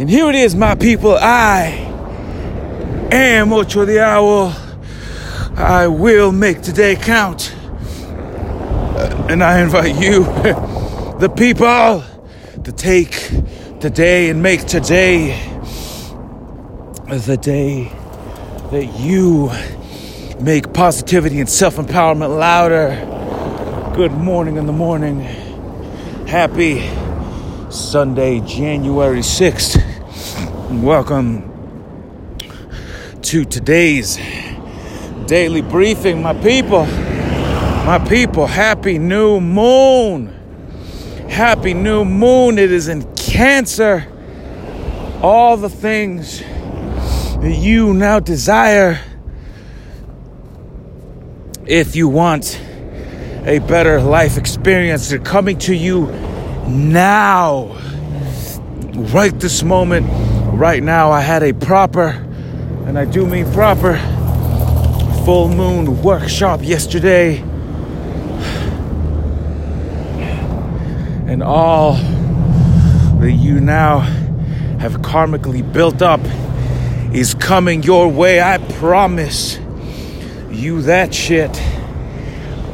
And here it is, my people. I am Ocho the Owl. I will make today count. Uh, and I invite you, the people, to take today and make today the day that you make positivity and self empowerment louder. Good morning in the morning. Happy Sunday, January 6th. Welcome to today's daily briefing, my people. My people, happy new moon. Happy new moon. It is in Cancer. All the things that you now desire if you want a better life experience, they're coming to you now. Right this moment, right now, I had a proper, and I do mean proper, full moon workshop yesterday. And all that you now have karmically built up is coming your way. I promise you that shit.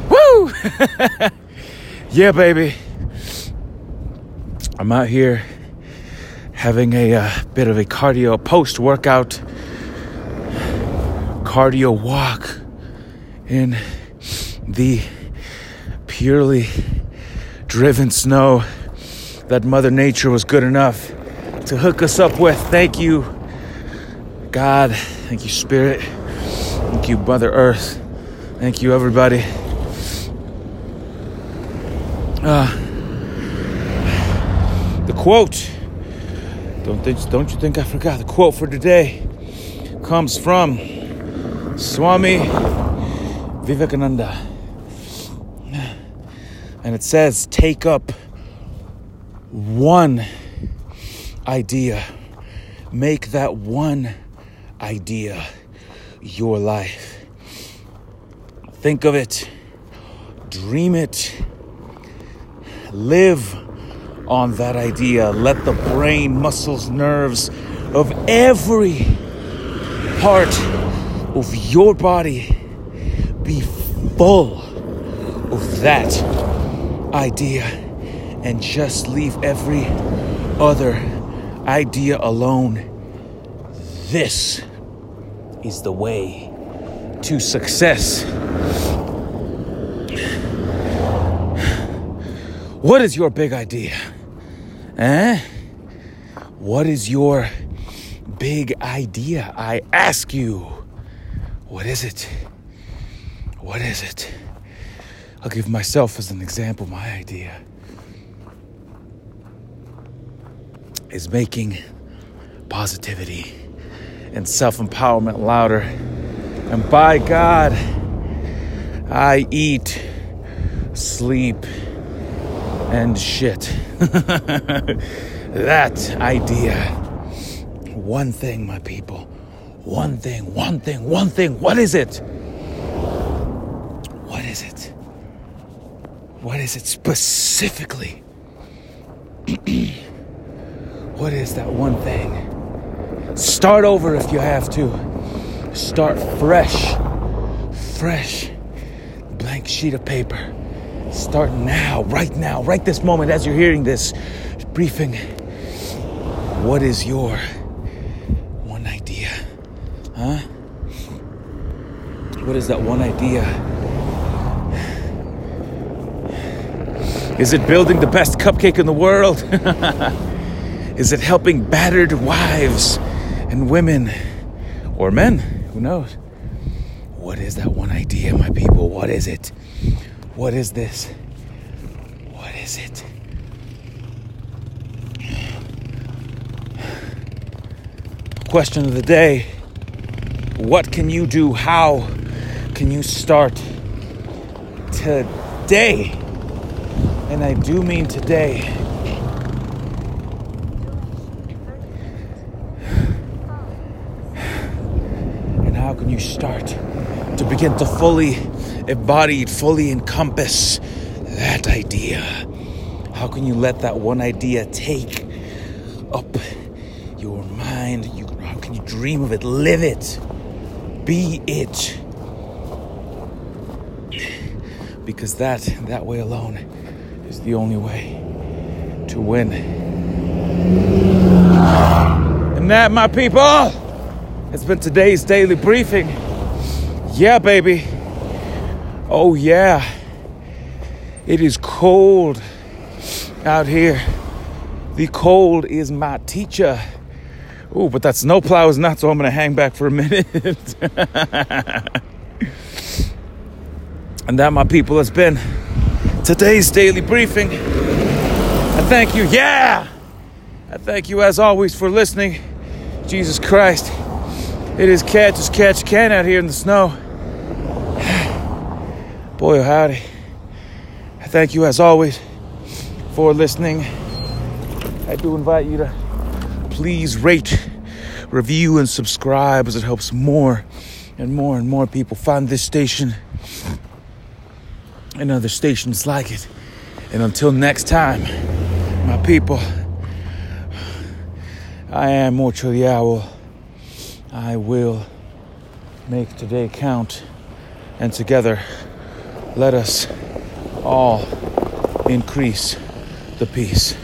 Woo! yeah, baby. I'm out here having a uh, bit of a cardio post workout cardio walk in the purely driven snow that Mother Nature was good enough to hook us up with. Thank you, God. Thank you, Spirit. Thank you, Mother Earth. Thank you, everybody. Uh, quote. Don't think, don't you think I forgot? The quote for today comes from Swami Vivekananda. And it says, take up one idea, make that one idea your life. Think of it, dream it, live on that idea. Let the brain, muscles, nerves of every part of your body be full of that idea and just leave every other idea alone. This is the way to success. What is your big idea? Eh? What is your big idea? I ask you. What is it? What is it? I'll give myself as an example. My idea is making positivity and self empowerment louder. And by God, I eat, sleep, and shit. that idea. One thing, my people. One thing, one thing, one thing. What is it? What is it? What is it specifically? what is that one thing? Start over if you have to. Start fresh. Fresh. Blank sheet of paper. Start now, right now, right this moment as you're hearing this briefing. What is your one idea? Huh? What is that one idea? Is it building the best cupcake in the world? is it helping battered wives and women or men? Who knows? What is that one idea, my people? What is it? What is this? What is it? Question of the day What can you do? How can you start today? And I do mean today. And how can you start to begin to fully embodied, fully encompass that idea? How can you let that one idea take up your mind. You, how can you dream of it? Live it. Be it. Because that that way alone is the only way to win. And that, my people, has been today's daily briefing. Yeah, baby. Oh, yeah. It is cold out here. The cold is my teacher. Oh, but that snowplow is not, so I'm gonna hang back for a minute. and that, my people, has been today's daily briefing. I thank you, yeah! I thank you as always for listening. Jesus Christ, it is catch as catch can out here in the snow. Boy, howdy. I thank you as always for listening. I do invite you to please rate, review, and subscribe as it helps more and more and more people find this station and other stations like it. And until next time, my people, I am Ocho the Owl. I will make today count, and together let us all increase the peace.